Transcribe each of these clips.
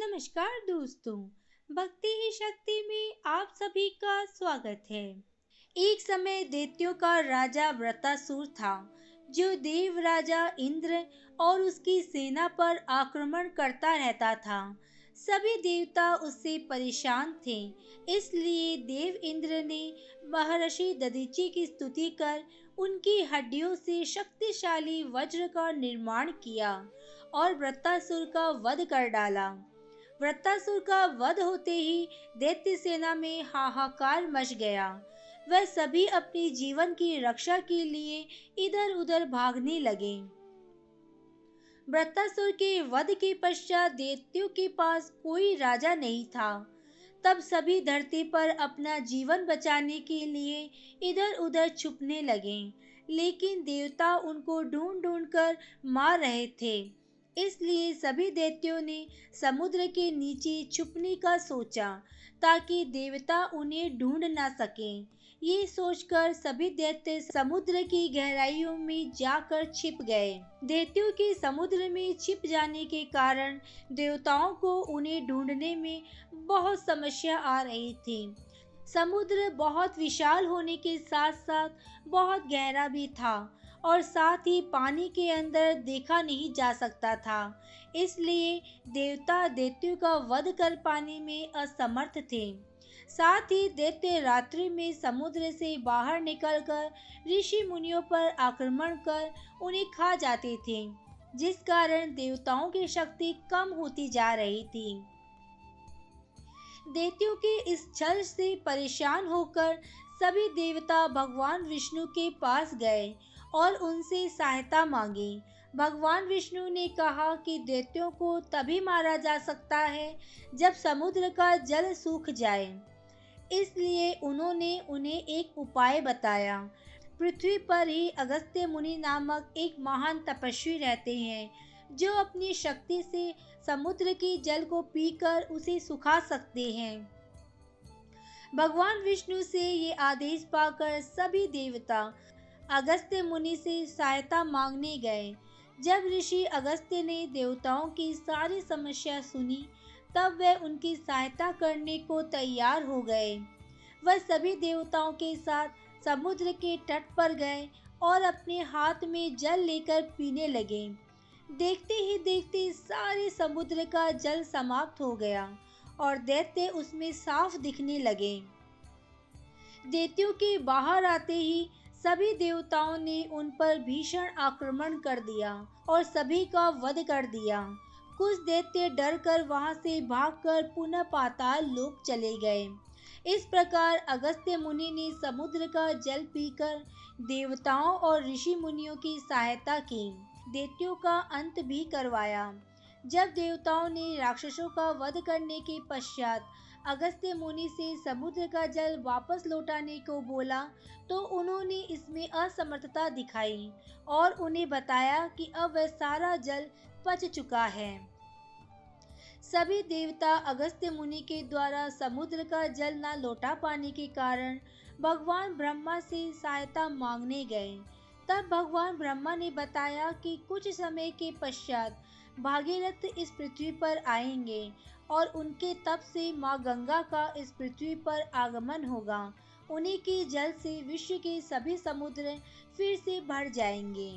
नमस्कार दोस्तों, भक्ति ही शक्ति में आप सभी का स्वागत है। एक समय दैत्यों का राजा व्रतासुर था, जो देव राजा इंद्र और उसकी सेना पर आक्रमण करता रहता था। सभी देवता उससे परेशान थे, इसलिए देव इंद्र ने महर्षि ददीची की स्तुति कर उनकी हड्डियों से शक्तिशाली वज्र का निर्माण किया और व्रतासुर का वध कर डाला। वृत्तासुर का वध होते ही दैत्य सेना में हाहाकार मच गया। वह सभी अपनी जीवन की रक्षा के लिए इधर उधर भागने लगे। वृत्तासुर के वध के पश्चात दैत्यों के पास कोई राजा नहीं था। तब सभी धरती पर अपना जीवन बचाने के लिए इधर उधर छुपने लगे, लेकिन देवता उनको ढूंढ ढूंढ कर मार रहे थे। इसलिए सभी दैत्यों ने समुद्र के नीचे छुपने का सोचा, ताकि देवता उन्हें ढूंढ ना सकें। ये सोचकर सभी दैत्य समुद्र की गहराइयों में जाकर छिप गए। दैत्यों के समुद्र में छिप जाने के कारण देवताओं को उन्हें ढूँढने में बहुत समस्या आ रही थी। समुद्र बहुत विशाल होने के साथ साथ बहुत गहरा भी था। और साथ ही पानी के अंदर देखा नहीं जा सकता था। इसलिए देवता दैत्यों का वध कर पाने में असमर्थ थे। साथ ही दैत्य रात्रि में समुद्र से बाहर निकलकर ऋषि मुनियों पर आक्रमण कर उन्हें खा जाते थे, जिस कारण देवताओं की शक्ति कम होती जा रही थी। दैत्यों के इस छल से परेशान होकर सभी देवता भगवान विष्णु के पास गए। और उनसे सहायता मांगी। भगवान विष्णु ने कहा कि दैत्यों को तभी मारा जा सकता है जब समुद्र का जल सूख जाए। इसलिए उन्होंने उन्हें एक उपाय बताया। पृथ्वी पर ही अगस्त्य मुनि नामक एक महान तपस्वी रहते हैं, जो अपनी शक्ति से समुद्र के जल को पीकर उसे सुखा सकते हैं। भगवान विष्णु से ये आदेश पाकर सभी देवता अगस्त्य मुनि से सहायता मांगने गए। जब ऋषि अगस्त्य ने देवताओं की सारी समस्या सुनी, तब वह उनकी सहायता करने को तैयार हो गए। वह सभी देवताओं के साथ समुद्र के तट पर गए और अपने हाथ में जल लेकर पीने लगे। देखते ही देखते सारे समुद्र का जल समाप्त हो गया और दैत्य उसमें साफ़ दिखने लगे। दैत्यों के बाहर आते ही सभी देवताओं ने उन पर भीषण आक्रमण कर दिया और सभी का वध कर दिया। कुछ दैत्य डर कर वहाँ से भागकर पुनः पाताल लोक चले गए। इस प्रकार अगस्त्य मुनि ने समुद्र का जल पीकर देवताओं और ऋषि मुनियों की सहायता की। दैत्यों का अंत भी करवाया। जब देवताओं ने राक्षसों का वध करने के पश्चात अगस्त्य मुनि से समुद्र का जल वापस लौटाने को बोला तो उन्होंने इसमें असमर्थता दिखाई और उन्हें बताया कि अब वह सारा जल पच चुका है। सभी देवता अगस्त्य मुनि के द्वारा समुद्र का जल न लौटा पाने के कारण भगवान ब्रह्मा से सहायता मांगने गए। तब भगवान ब्रह्मा ने बताया कि कुछ समय के पश्चात भागीरथ इस पृथ्वी पर आएँगे और उनके तप से माँ गंगा का इस पृथ्वी पर आगमन होगा। उन्हीं के जल से विश्व के सभी समुद्र फिर से भर जाएँगे।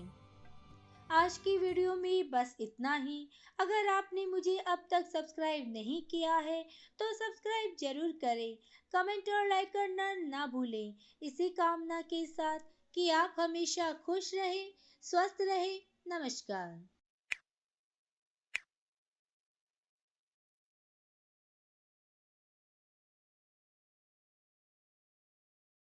आज की वीडियो में बस इतना ही। अगर आपने मुझे अब तक सब्सक्राइब नहीं किया है तो सब्सक्राइब ज़रूर करें। कमेंट और लाइक करना ना भूलें। इसी कामना के साथ कि आप हमेशा खुश रहें, स्वस्थ रहें। नमस्कार।